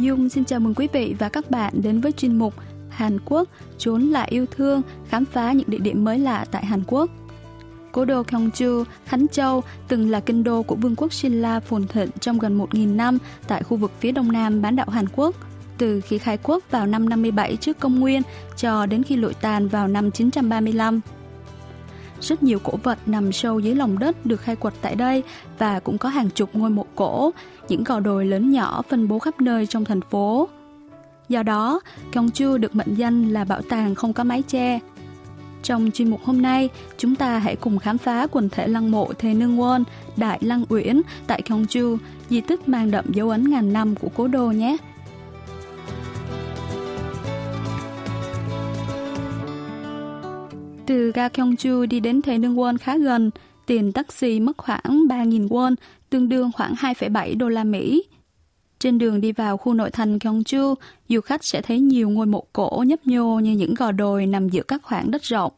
Dung xin chào mừng quý vị và các bạn đến với chuyên mục Hàn Quốc trốn là yêu thương, khám phá những địa điểm mới lạ tại Hàn Quốc. Cố đô Gyeongju, Khánh Châu từng là kinh đô của vương quốc Silla phồn thịnh trong gần 1.000 năm tại khu vực phía đông nam bán đảo Hàn Quốc, từ khi khai quốc vào năm 57 trước công nguyên cho đến khi lụi tàn vào năm 935. Rất nhiều cổ vật nằm sâu dưới lòng đất được khai quật tại đây và cũng có hàng chục ngôi mộ cổ, những gò đồi lớn nhỏ phân bố khắp nơi trong thành phố. Do đó, Gyeongju được mệnh danh là bảo tàng không có mái che. Trong chuyên mục hôm nay, chúng ta hãy cùng khám phá quần thể lăng mộ Thề Nương Won, Đại Lăng Uyển tại Gyeongju, di tích mang đậm dấu ấn ngàn năm của cố đô nhé. Từ ga Gyeongju đi đến Thế Nương Won khá gần, tiền taxi mất khoảng 3.000 won, tương đương khoảng 2,7 đô la Mỹ. Trên đường đi vào khu nội thành Gyeongju, du khách sẽ thấy nhiều ngôi mộ cổ nhấp nhô như những gò đồi nằm giữa các khoảng đất rộng.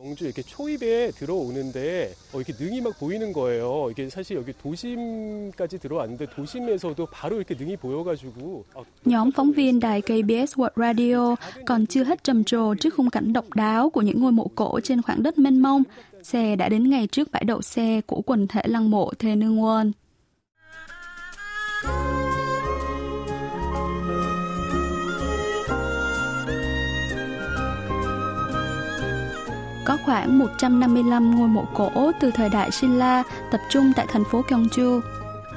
경주 이렇게 초입에 들어오는데 어, 이렇게 능이 막 보이는 거예요. 이게 사실 여기 도심까지 들어왔는데 도심에서도 바로 이렇게 능이 보여가지고 어, Nhóm phóng viên đài KBS World Radio còn chưa hết trầm trồ trước khung cảnh độc đáo của những ngôi mộ cổ trên khoảng đất mênh mông. Xe đã đến ngay trước bãi đậu xe của quần thể lăng mộ Thê Nương Won. Có khoảng 155 ngôi mộ cổ từ thời đại Silla tập trung tại thành phố Gyeongju.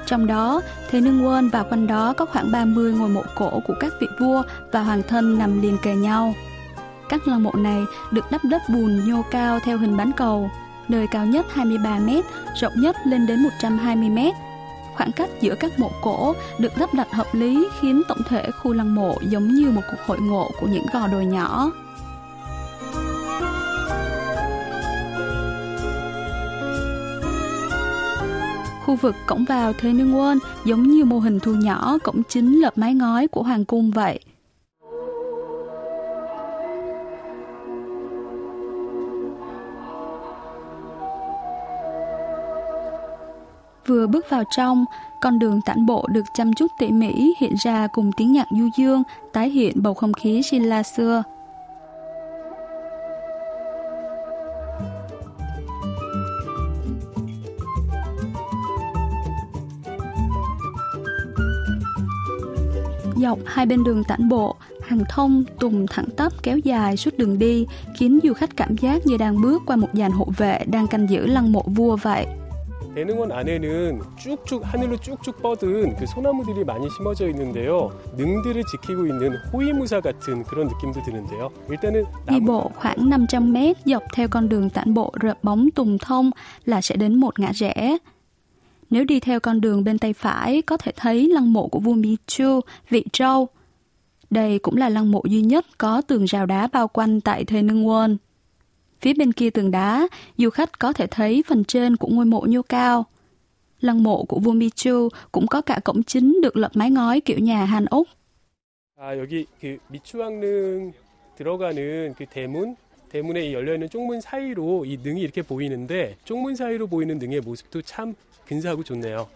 Trong đó, Thế Nương Quân và quanh đó có khoảng 30 ngôi mộ cổ của các vị vua và hoàng thân nằm liền kề nhau. Các lăng mộ này được đắp đất bùn nhô cao theo hình bán cầu, nơi cao nhất 23 m, rộng nhất lên đến 120 m. Khoảng cách giữa các mộ cổ được lắp đặt hợp lý khiến tổng thể khu lăng mộ giống như một cuộc hội ngộ của những gò đồi nhỏ. Khu vực cổng vào Thế Nương Quân giống như mô hình thu nhỏ cổng chính lợp mái ngói của hoàng cung vậy. Vừa bước vào trong, con đường tản bộ được chăm chút tỉ mỉ hiện ra cùng tiếng nhạc du dương, tái hiện bầu không khí Silla xưa. Dọc hai bên đường tản bộ, hàng thông, tùng thẳng tắp kéo dài suốt đường đi, khiến du khách cảm giác như đang bước qua một dàn hộ vệ đang canh giữ lăng mộ vua vậy. 대능원 안에는 쭉쭉 하늘로 쭉쭉 뻗은 그 소나무들이 많이 심어져 있는데요. 능들을 지키고 있는 호위무사 같은 그런 느낌도 드는데요. 일단은 Đi bộ khoảng 500 mét dọc theo con đường tản bộ rợp bóng tùng thông là sẽ đến một ngã rẽ. Nếu đi theo con đường bên tay phải có thể thấy lăng mộ của vua Michu, vị Trâu. Đây cũng là lăng mộ duy nhất có tường rào đá bao quanh tại Thê Nương Won. Phía bên kia tường đá, du khách có thể thấy phần trên của ngôi mộ nhô cao. Lăng mộ của vua Michu cũng có cả cổng chính được lợp mái ngói kiểu nhà Hàn Úc. 아, 여기 그 미추왕릉 들어가는 그 대문 대문에 이 열려 있는 쪽문 사이로 이 능이 이렇게 보이는데 쪽문 사이로 보이는 능의 모습도 참 근사하고 좋네요.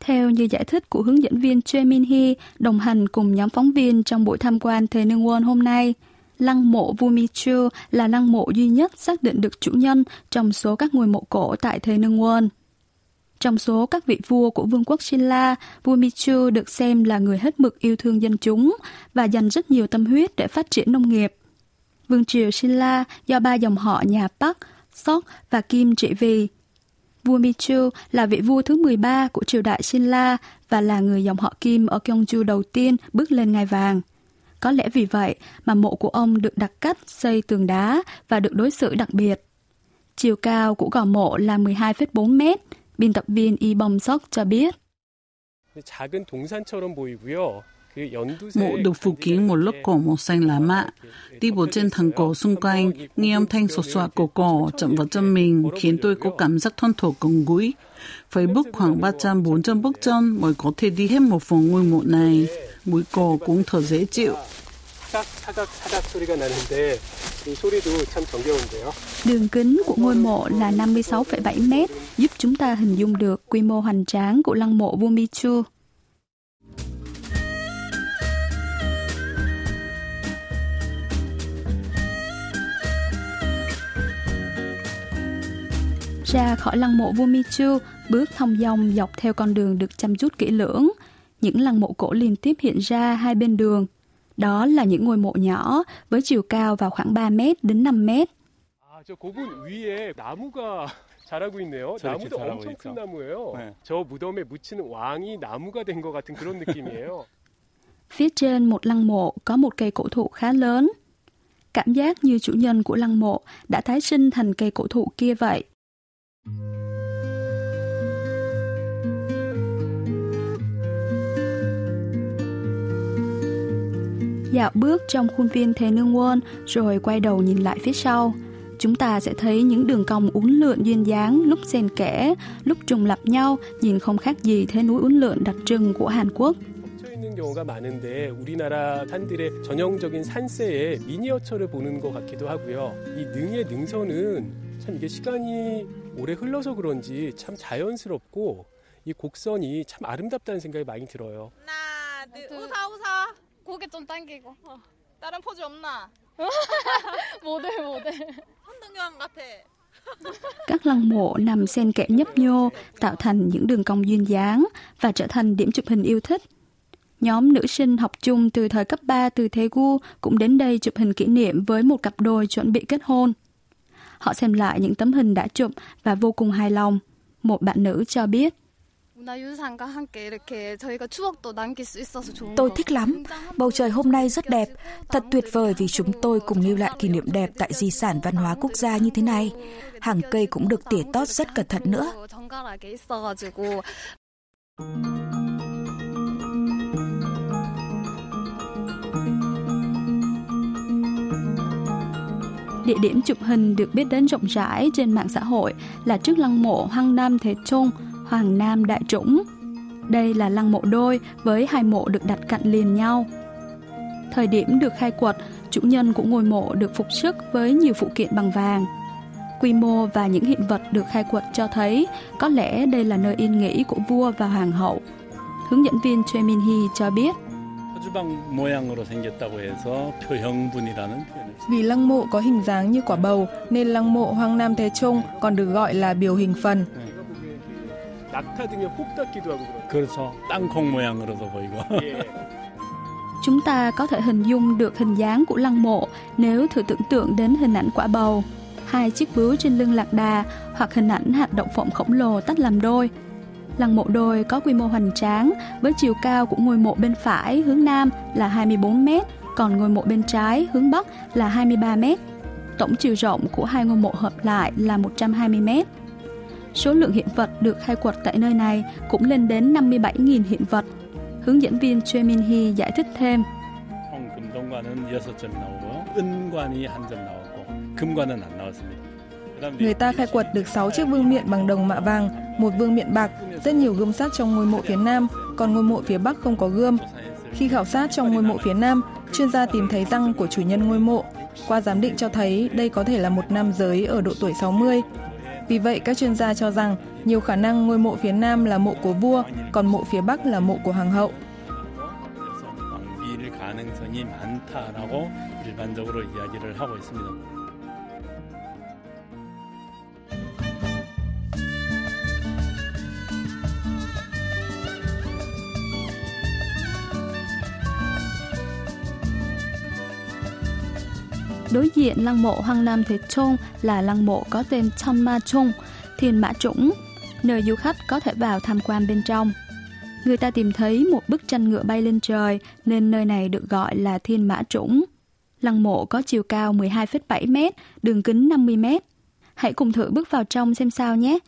Theo như giải thích của hướng dẫn viên Choi Min Hee đồng hành cùng nhóm phóng viên trong buổi tham quan Thề Nương Won hôm nay, lăng mộ vua Michu là lăng mộ duy nhất xác định được chủ nhân trong số các ngôi mộ cổ tại Thề Nương Won. Trong số các vị vua của vương quốc Silla, vua Michu được xem là người hết mực yêu thương dân chúng và dành rất nhiều tâm huyết để phát triển nông nghiệp. Vương triều Silla do ba dòng họ nhà Park, Sok và Kim trị vì. Vua Michu là vị vua thứ 13 của triều đại Silla và là người dòng họ Kim ở Gyeongju đầu tiên bước lên ngai vàng. Có lẽ vì vậy mà mộ của ông được đặt cách xây tường đá và được đối xử đặc biệt. Chiều cao của gò mộ là 12,4 mét, biên tập viên Y Bom Sok cho biết. 작은 동산처럼 보이고요. Mộ được phủ kín một lớp cỏ màu xanh lá mạ. Đi bộ trên thẳng cỏ xung quanh, nghe âm thanh sột soạt của cỏ chậm vào chân mình khiến tôi có cảm giác thân thổ cổng gũi. Phải bước khoảng 300-400 bước chân mới có thể đi hết một phòng ngôi mộ này. Mùi cỏ cũng thở dễ chịu. Đường kính của ngôi mộ là 56,7 mét, giúp chúng ta hình dung được quy mô hoành tráng của lăng mộ Vua Vumichu. ra khỏi lăng mộ vua Michu, bước thông dong dọc theo con đường được chăm chút kỹ lưỡng. Những lăng mộ cổ liên tiếp hiện ra hai bên đường. Đó là những ngôi mộ nhỏ với chiều cao vào khoảng 3 mét đến 5 mét. 아, 저 고분 위에 나무가 자라고 있네요. 나무도 엄청 큰 나무예요. 네. 저 무덤에 묻히는 왕이 나무가 된 것 같은 그런 느낌이에요. Phía trên một lăng mộ có một cây cổ thụ khá lớn. Cảm giác như chủ nhân của lăng mộ đã tái sinh thành cây cổ thụ kia vậy. Dạo bước trong khuôn viên Thế Nương Quân rồi quay đầu nhìn lại phía sau. Chúng ta sẽ thấy những đường cong uốn lượn duyên dáng, lúc xen kẽ, lúc trùng lập nhau, nhìn không khác gì thế núi uốn lượn đặc trưng của Hàn Quốc. 있는 경우가 많은데 우리나라 산들의 전형적인 산세에 미니어처를 보는 것 같기도 하고요. 이 능의 능선은 참 이게 시간이 오래 흘러서 그런지 참 자연스럽고 이 곡선이 참 아름답다는 생각이 많이 들어요. 하나, 둘, 우사 우사. 고개 좀 당기고. 어. 다른 포즈 없나? 모델 모델. 선동여왕 같아. Các lăng mộ nằm xen kẽ nhấp nhô, tạo thành những đường cong duyên dáng và trở thành điểm chụp hình yêu thích. Nhóm nữ sinh học chung từ thời cấp 3 từ Daegu cũng đến đây chụp hình kỷ niệm với một cặp đôi chuẩn bị kết hôn. Họ xem lại những tấm hình đã chụp và vô cùng hài lòng. Một bạn nữ cho biết. Tôi thích lắm. Bầu trời hôm nay rất đẹp. Thật tuyệt vời vì chúng tôi cùng lưu lại kỷ niệm đẹp tại di sản văn hóa quốc gia như thế này. Hàng cây cũng được tỉa tót rất cẩn thận nữa. Địa điểm chụp hình được biết đến rộng rãi trên mạng xã hội là trước lăng mộ Hoàng Nam Thế Trung, Hoàng Nam Đại Trũng. Đây là lăng mộ đôi với hai mộ được đặt cạnh liền nhau. Thời điểm được khai quật, chủ nhân của ngôi mộ được phục sức với nhiều phụ kiện bằng vàng. Quy mô và những hiện vật được khai quật cho thấy có lẽ đây là nơi yên nghỉ của vua và hoàng hậu. Hướng dẫn viên Choi Min Hee cho biết. 표주방 모양으로 생겼다고 해서 표형분이라는 표현을 Vì lăng mộ có hình dáng như quả bầu nên lăng mộ Hoàng Nam Thế Trung còn được gọi là biểu hình phần. 낙타 등에 혹 닿기도 하고 그래요. 그렇죠. 땅콩 모양으로도 보이고. 예. Chúng ta có thể hình dung được hình dáng của lăng mộ nếu thử tưởng tượng đến hình ảnh quả bầu, hai chiếc bướu trên lưng lạc đà hoặc hình ảnh hạt động phộng khổng lồ tách làm đôi. Lăng mộ đôi có quy mô hoành tráng với chiều cao của ngôi mộ bên phải hướng nam là 24 m, còn ngôi mộ bên trái hướng bắc là 23 m. Tổng chiều rộng của hai ngôi mộ hợp lại là 120 m. Số lượng hiện vật được khai quật tại nơi này cũng lên đến 57.000 hiện vật. Hướng dẫn viên Choi Min Hee giải thích thêm. 총 금동관은 6점이 나오고 은관이 한 점 나왔고 금관은 안 나왔습니다. 그다음 Người ta khai quật được 6 chiếc vương miện bằng đồng mạ vàng, một vương miện bạc, rất nhiều gươm sắt trong ngôi mộ phía nam, còn ngôi mộ phía bắc không có gươm. Khi khảo sát trong ngôi mộ phía nam, chuyên gia tìm thấy răng của chủ nhân ngôi mộ. Qua giám định cho thấy đây có thể là một nam giới ở độ tuổi 60. Vì vậy, các chuyên gia cho rằng nhiều khả năng ngôi mộ phía nam là mộ của vua, còn mộ phía bắc là mộ của hoàng hậu. 그래서 왕비일 가능성이 많다라고 일반적으로 이야기를 하고 있습니다. Đối diện lăng mộ Hoàng Nam Thế Trung là lăng mộ có tên Chon Ma Trung, Thiên Mã Trũng, nơi du khách có thể vào tham quan bên trong. Người ta tìm thấy một bức tranh ngựa bay lên trời nên nơi này được gọi là Thiên Mã Trũng. Lăng mộ có chiều cao 12,7 m, đường kính 50 m. Hãy cùng thử bước vào trong xem sao nhé.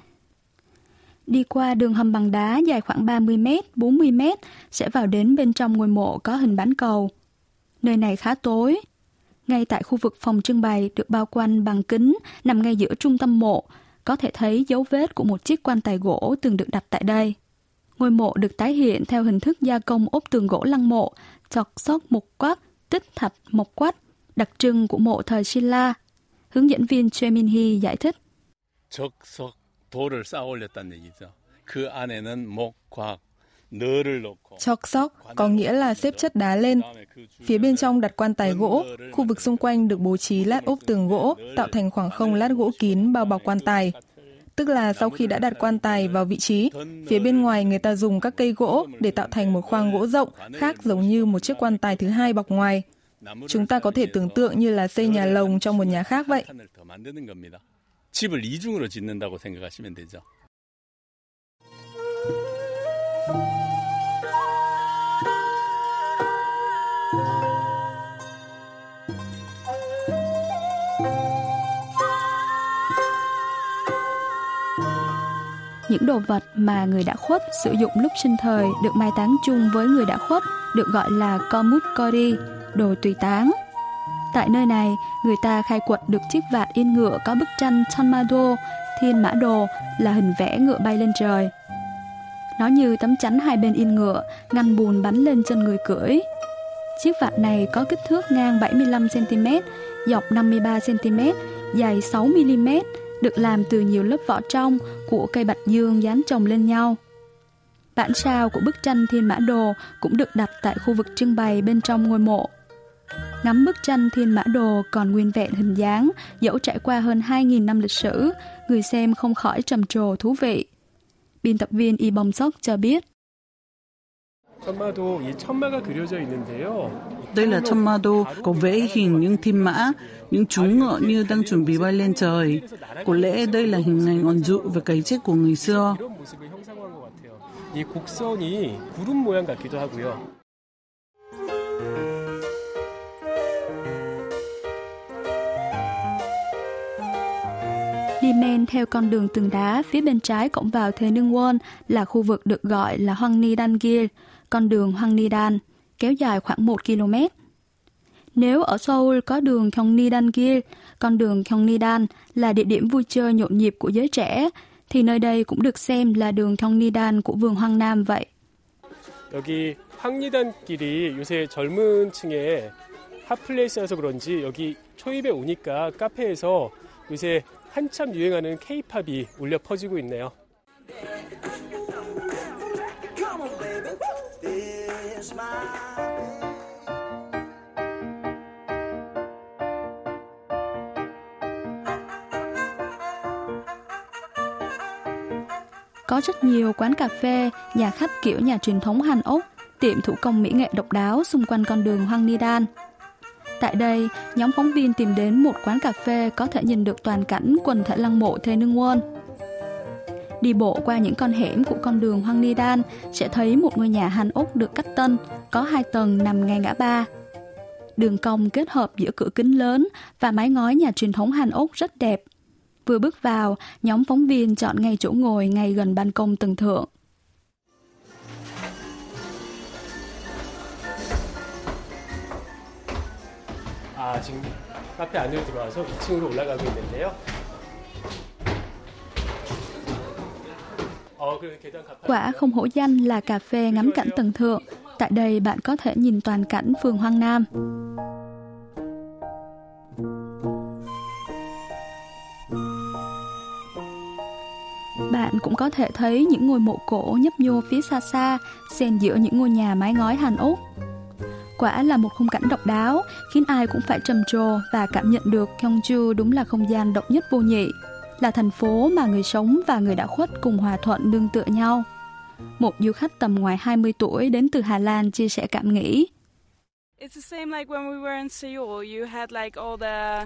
Đi qua đường hầm bằng đá dài khoảng 30 m, 40 m sẽ vào đến bên trong ngôi mộ có hình bán cầu. Nơi này khá tối, ngay tại khu vực phòng trưng bày được bao quanh bằng kính nằm ngay giữa trung tâm mộ, có thể thấy dấu vết của một chiếc quan tài gỗ từng được đặt tại đây. Ngôi mộ được tái hiện theo hình thức gia công ốp tường gỗ lăng mộ, chọc sóc mục quát, tích thạch mộc quát, đặc trưng của mộ thời Silla. Hướng dẫn viên Choi Min Hee giải thích. 적석 돌을 쌓아 올렸다는 얘기죠. 그 안에는 목, 곽, 너를 넣고 Chọc sóc có nghĩa là xếp chất đá lên. 그다음에 그 주변을 Phía bên trong đặt quan tài gỗ, khu vực xung quanh được bố trí lát ốp tường gỗ, tạo thành khoảng không lát gỗ kín bao bọc quan tài. tức là sau khi đã đặt quan tài vào vị trí, phía bên ngoài người ta dùng các cây gỗ để tạo thành một khoang gỗ rộng, khác giống như một chiếc quan tài thứ hai bọc ngoài. Chúng ta có thể tưởng tượng như là xây nhà lồng trong một nhà khác vậy. 집을 이중으로 짓는다고 생각하시면 되죠. Những đồ vật mà người đã khuất sử dụng lúc sinh thời được mai táng chung với người đã khuất được gọi là komut kori, đồ tùy táng. Tại nơi này, người ta khai quật được chiếc vạt in ngựa có bức tranh Tanmado, thiên mã đồ là hình vẽ ngựa bay lên trời. Nó như tấm chắn hai bên yên ngựa, ngăn bùn bắn lên chân người cưỡi. Chiếc vạt này có kích thước ngang 75cm, dọc 53cm, dài 6mm, được làm từ nhiều lớp vỏ trong của cây bạch dương dán chồng lên nhau. Bản sao của bức tranh Thiên Mã Đồ cũng được đặt tại khu vực trưng bày bên trong ngôi mộ. Ngắm bức tranh Thiên Mã Đồ còn nguyên vẹn hình dáng, dẫu trải qua hơn 2.000 năm lịch sử, người xem không khỏi trầm trồ thú vị Biên tập viên Y Bông Sóc cho biết. Đây là Chanmado có vẽ hình những thiên mã, những chú ngựa như đang chuẩn bị bay lên trời. Có lẽ đây là hình ảnh ẩn dụ về cái chết của người xưa. 이 곡선이 구름 모양 같기도 하고요. Đi men theo con đường tường đá phía bên trái cổng vào Thế Nương Won là khu vực được gọi là Hoang Ni Dan Gil, con đường Hoang Ni Dan, kéo dài khoảng 1 km. Nếu ở Seoul có đường Gyeongni Dan Gil, con đường Gyeongni Dan là địa điểm vui chơi nhộn nhịp của giới trẻ, thì nơi đây cũng được xem là đường Gyeongni Dan của vườn Hoang Nam vậy. 여기 황리단 길이 요새 젊은 층의 핫플레이스여서 그런지 여기 초입에 오니까 카페에서 요새 한참 유행하는 케이팝이 울려 퍼지고 있네요. Có rất nhiều quán cà phê, nhà khách kiểu nhà truyền thống Hàn Úc, tiệm thủ công mỹ nghệ độc đáo xung quanh con đường Hoang Nidan. Tại đây, nhóm phóng viên tìm đến một quán cà phê có thể nhìn được toàn cảnh quần thể lăng mộ Thê Nương Won. Đi bộ qua những con hẻm của con đường Hoang Nidan sẽ thấy một ngôi nhà Hàn Úc được cách tân, có hai tầng nằm ngay ngã ba. Đường cong kết hợp giữa cửa kính lớn và mái ngói nhà truyền thống Hàn Úc rất đẹp. Vừa bước vào, nhóm phóng viên chọn ngay chỗ ngồi ngay gần ban công tầng thượng. 아, 지금 카페 안으로 들어와서 2층으로 올라가고 있는데요. 어, 그 계단 가파 Quả không hổ danh là cà phê ngắm cảnh tầng thượng. Tại đây bạn có thể nhìn toàn cảnh phường Hoang Nam. Bạn cũng có thể thấy những ngôi mộ cổ nhấp nhô phía xa xa, xen giữa những ngôi nhà mái ngói Hàn Úc. Quả là một khung cảnh độc đáo, khiến ai cũng phải trầm trồ và cảm nhận được Gyeongju đúng là không gian độc nhất vô nhị, là thành phố mà người sống và người đã khuất cùng hòa thuận nương tựa nhau. Một du khách tầm ngoài 20 tuổi đến từ Hà Lan chia sẻ cảm nghĩ.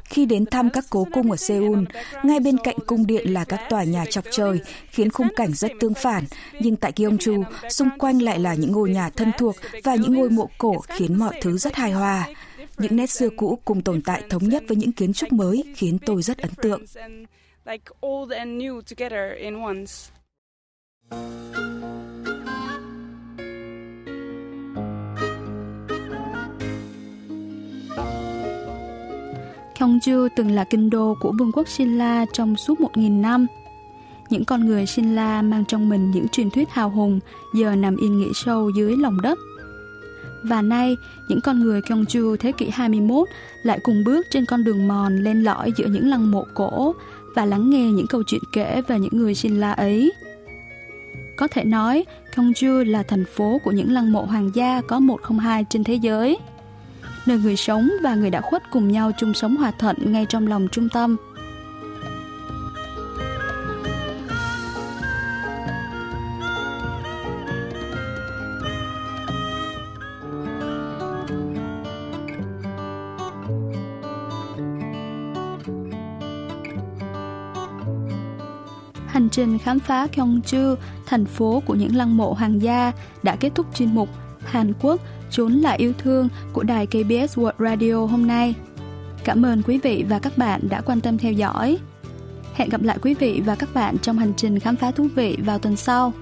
Khi đến thăm các cố cung ở Seoul, ngay bên cạnh cung điện là các tòa nhà chọc trời, khiến khung cảnh rất tương phản. Nhưng tại Gyeongju, xung quanh lại là những ngôi nhà thân thuộc và những ngôi mộ cổ khiến mọi thứ rất hài hòa. Những nét xưa cũ cùng tồn tại thống nhất với những kiến trúc mới khiến tôi rất ấn tượng. Gyeongju từng là kinh đô của vương quốc Shinla trong suốt 1.000 năm. Những con người Shinla mang trong mình những truyền thuyết hào hùng giờ nằm yên nghỉ sâu dưới lòng đất. Và nay, những con người Gyeongju thế kỷ 21 lại cùng bước trên con đường mòn lên lõi giữa những lăng mộ cổ và lắng nghe những câu chuyện kể về những người Shinla ấy. Có thể nói, Gyeongju là thành phố của những lăng mộ hoàng gia có 102 trên thế giới nơi người sống và người đã khuất cùng nhau chung sống hòa thuận ngay trong lòng trung tâm. Hành trình khám phá Gyeongju, thành phố của những lăng mộ hoàng gia đã kết thúc chuyên mục Hàn Quốc trốn lại yêu thương của đài KBS World Radio hôm nay. Cảm ơn quý vị và các bạn đã quan tâm theo dõi. Hẹn gặp lại quý vị và các bạn trong hành trình khám phá thú vị vào tuần sau.